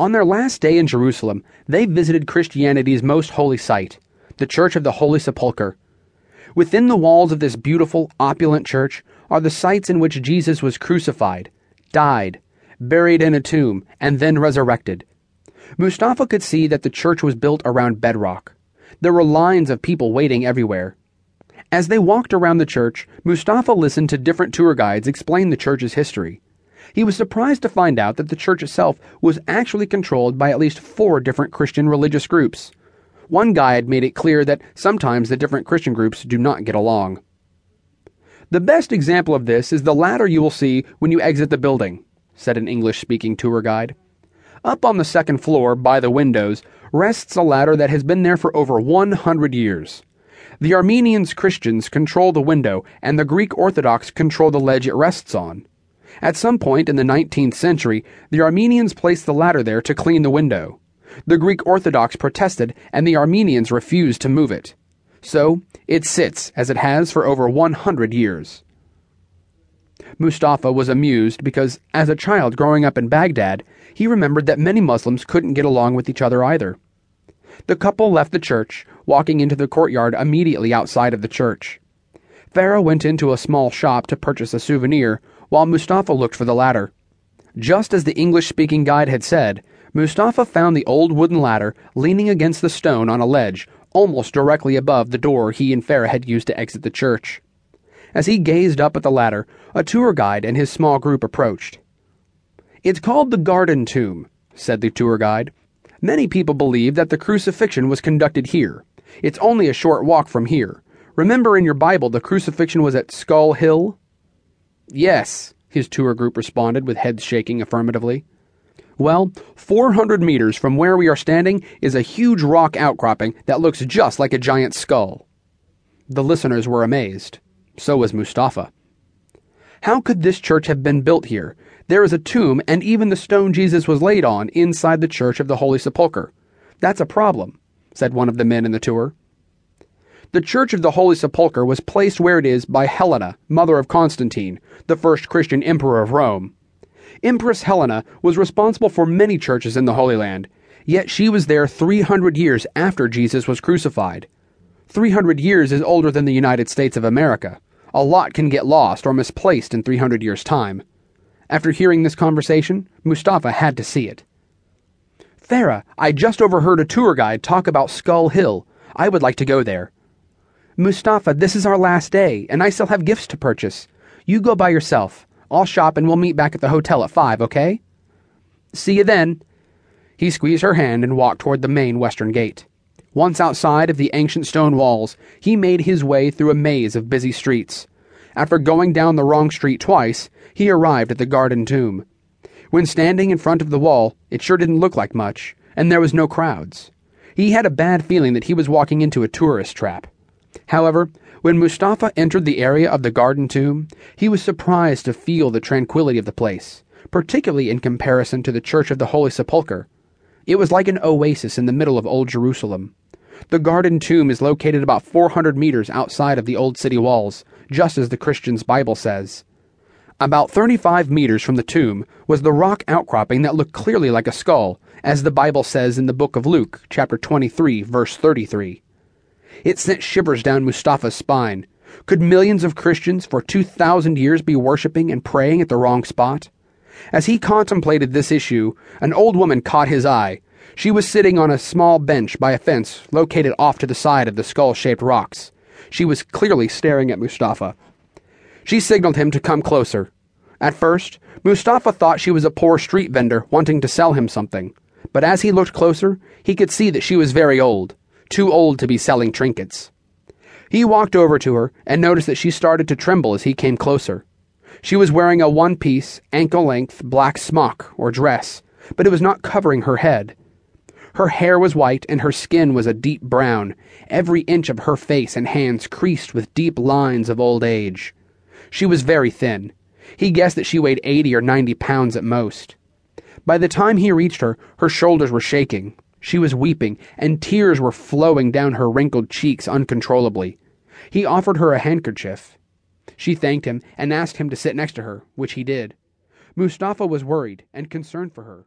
On their last day in Jerusalem, they visited Christianity's most holy site, the Church of the Holy Sepulchre. Within the walls of this beautiful, opulent church are the sites in which Jesus was crucified, died, buried in a tomb, and then resurrected. Mustafa could see that the church was built around bedrock. There were lines of people waiting everywhere. As they walked around the church, Mustafa listened to different tour guides explain the church's history. He was surprised to find out that the church itself was actually controlled by at least four different Christian religious groups. One guide made it clear that sometimes the different Christian groups do not get along. The best example of this is the ladder you will see when you exit the building, said an English speaking tour guide. Up on the second floor, by the windows, rests a ladder that has been there for over 100 years. The Armenians Christians control the window, and the Greek Orthodox control the ledge it rests on. At some point in the 19th century, the Armenians placed the ladder there to clean the window. The Greek Orthodox protested, and the Armenians refused to move it. So, it sits as it has for over 100 years. Mustafa was amused because, as a child growing up in Baghdad, he remembered that many Muslims couldn't get along with each other either. The couple left the church, walking into the courtyard immediately outside of the church. Farah went into a small shop to purchase a souvenir, while Mustafa looked for the ladder. Just as the English speaking guide had said, Mustafa found the old wooden ladder leaning against the stone on a ledge, almost directly above the door he and Farah had used to exit the church. As he gazed up at the ladder, a tour guide and his small group approached. It's called the Garden Tomb, said the tour guide. Many people believe that the crucifixion was conducted here. It's only a short walk from here. Remember in your Bible the crucifixion was at Skull Hill? Yes, his tour group responded with heads shaking affirmatively. Well, 400 meters from where we are standing is a huge rock outcropping that looks just like a giant skull. The listeners were amazed. So was Mustafa. How could this church have been built here? There is a tomb and even the stone Jesus was laid on inside the Church of the Holy Sepulchre. That's a problem, said one of the men in the tour. The Church of the Holy Sepulchre was placed where it is by Helena, mother of Constantine, the first Christian emperor of Rome. Empress Helena was responsible for many churches in the Holy Land, yet she was there 300 years after Jesus was crucified. 300 years is older than the United States of America. A lot can get lost or misplaced in 300 years' time. After hearing this conversation, Mustafa had to see it. Farah, I just overheard a tour guide talk about Skull Hill. I would like to go there. Mustafa, this is our last day, and I still have gifts to purchase. You go by yourself. I'll shop and we'll meet back at the hotel at five, okay? See you then. He squeezed her hand and walked toward the main western gate. Once outside of the ancient stone walls, he made his way through a maze of busy streets. After going down the wrong street twice, he arrived at the garden tomb. When standing in front of the wall, it sure didn't look like much, and there was no crowds. He had a bad feeling that he was walking into a tourist trap. However, when Mustafa entered the area of the garden tomb, he was surprised to feel the tranquility of the place, particularly in comparison to the Church of the Holy Sepulchre. It was like an oasis in the middle of Old Jerusalem. The garden tomb is located about 400 meters outside of the old city walls, just as the Christian's Bible says. About 35 meters from the tomb was the rock outcropping that looked clearly like a skull, as the Bible says in the book of Luke, chapter 23, verse 33. It sent shivers down Mustafa's spine. Could millions of Christians for 2,000 years be worshiping and praying at the wrong spot? As he contemplated this issue, an old woman caught his eye. She was sitting on a small bench by a fence located off to the side of the skull shaped rocks. She was clearly staring at Mustafa. She signaled him to come closer. At first, Mustafa thought she was a poor street vendor wanting to sell him something. But as he looked closer, he could see that she was very old too old to be selling trinkets. He walked over to her and noticed that she started to tremble as he came closer. She was wearing a one piece, ankle length black smock or dress, but it was not covering her head. Her hair was white and her skin was a deep brown, every inch of her face and hands creased with deep lines of old age. She was very thin. He guessed that she weighed 80 or 90 pounds at most. By the time he reached her, her shoulders were shaking. She was weeping, and tears were flowing down her wrinkled cheeks uncontrollably. He offered her a handkerchief. She thanked him and asked him to sit next to her, which he did. Mustafa was worried and concerned for her.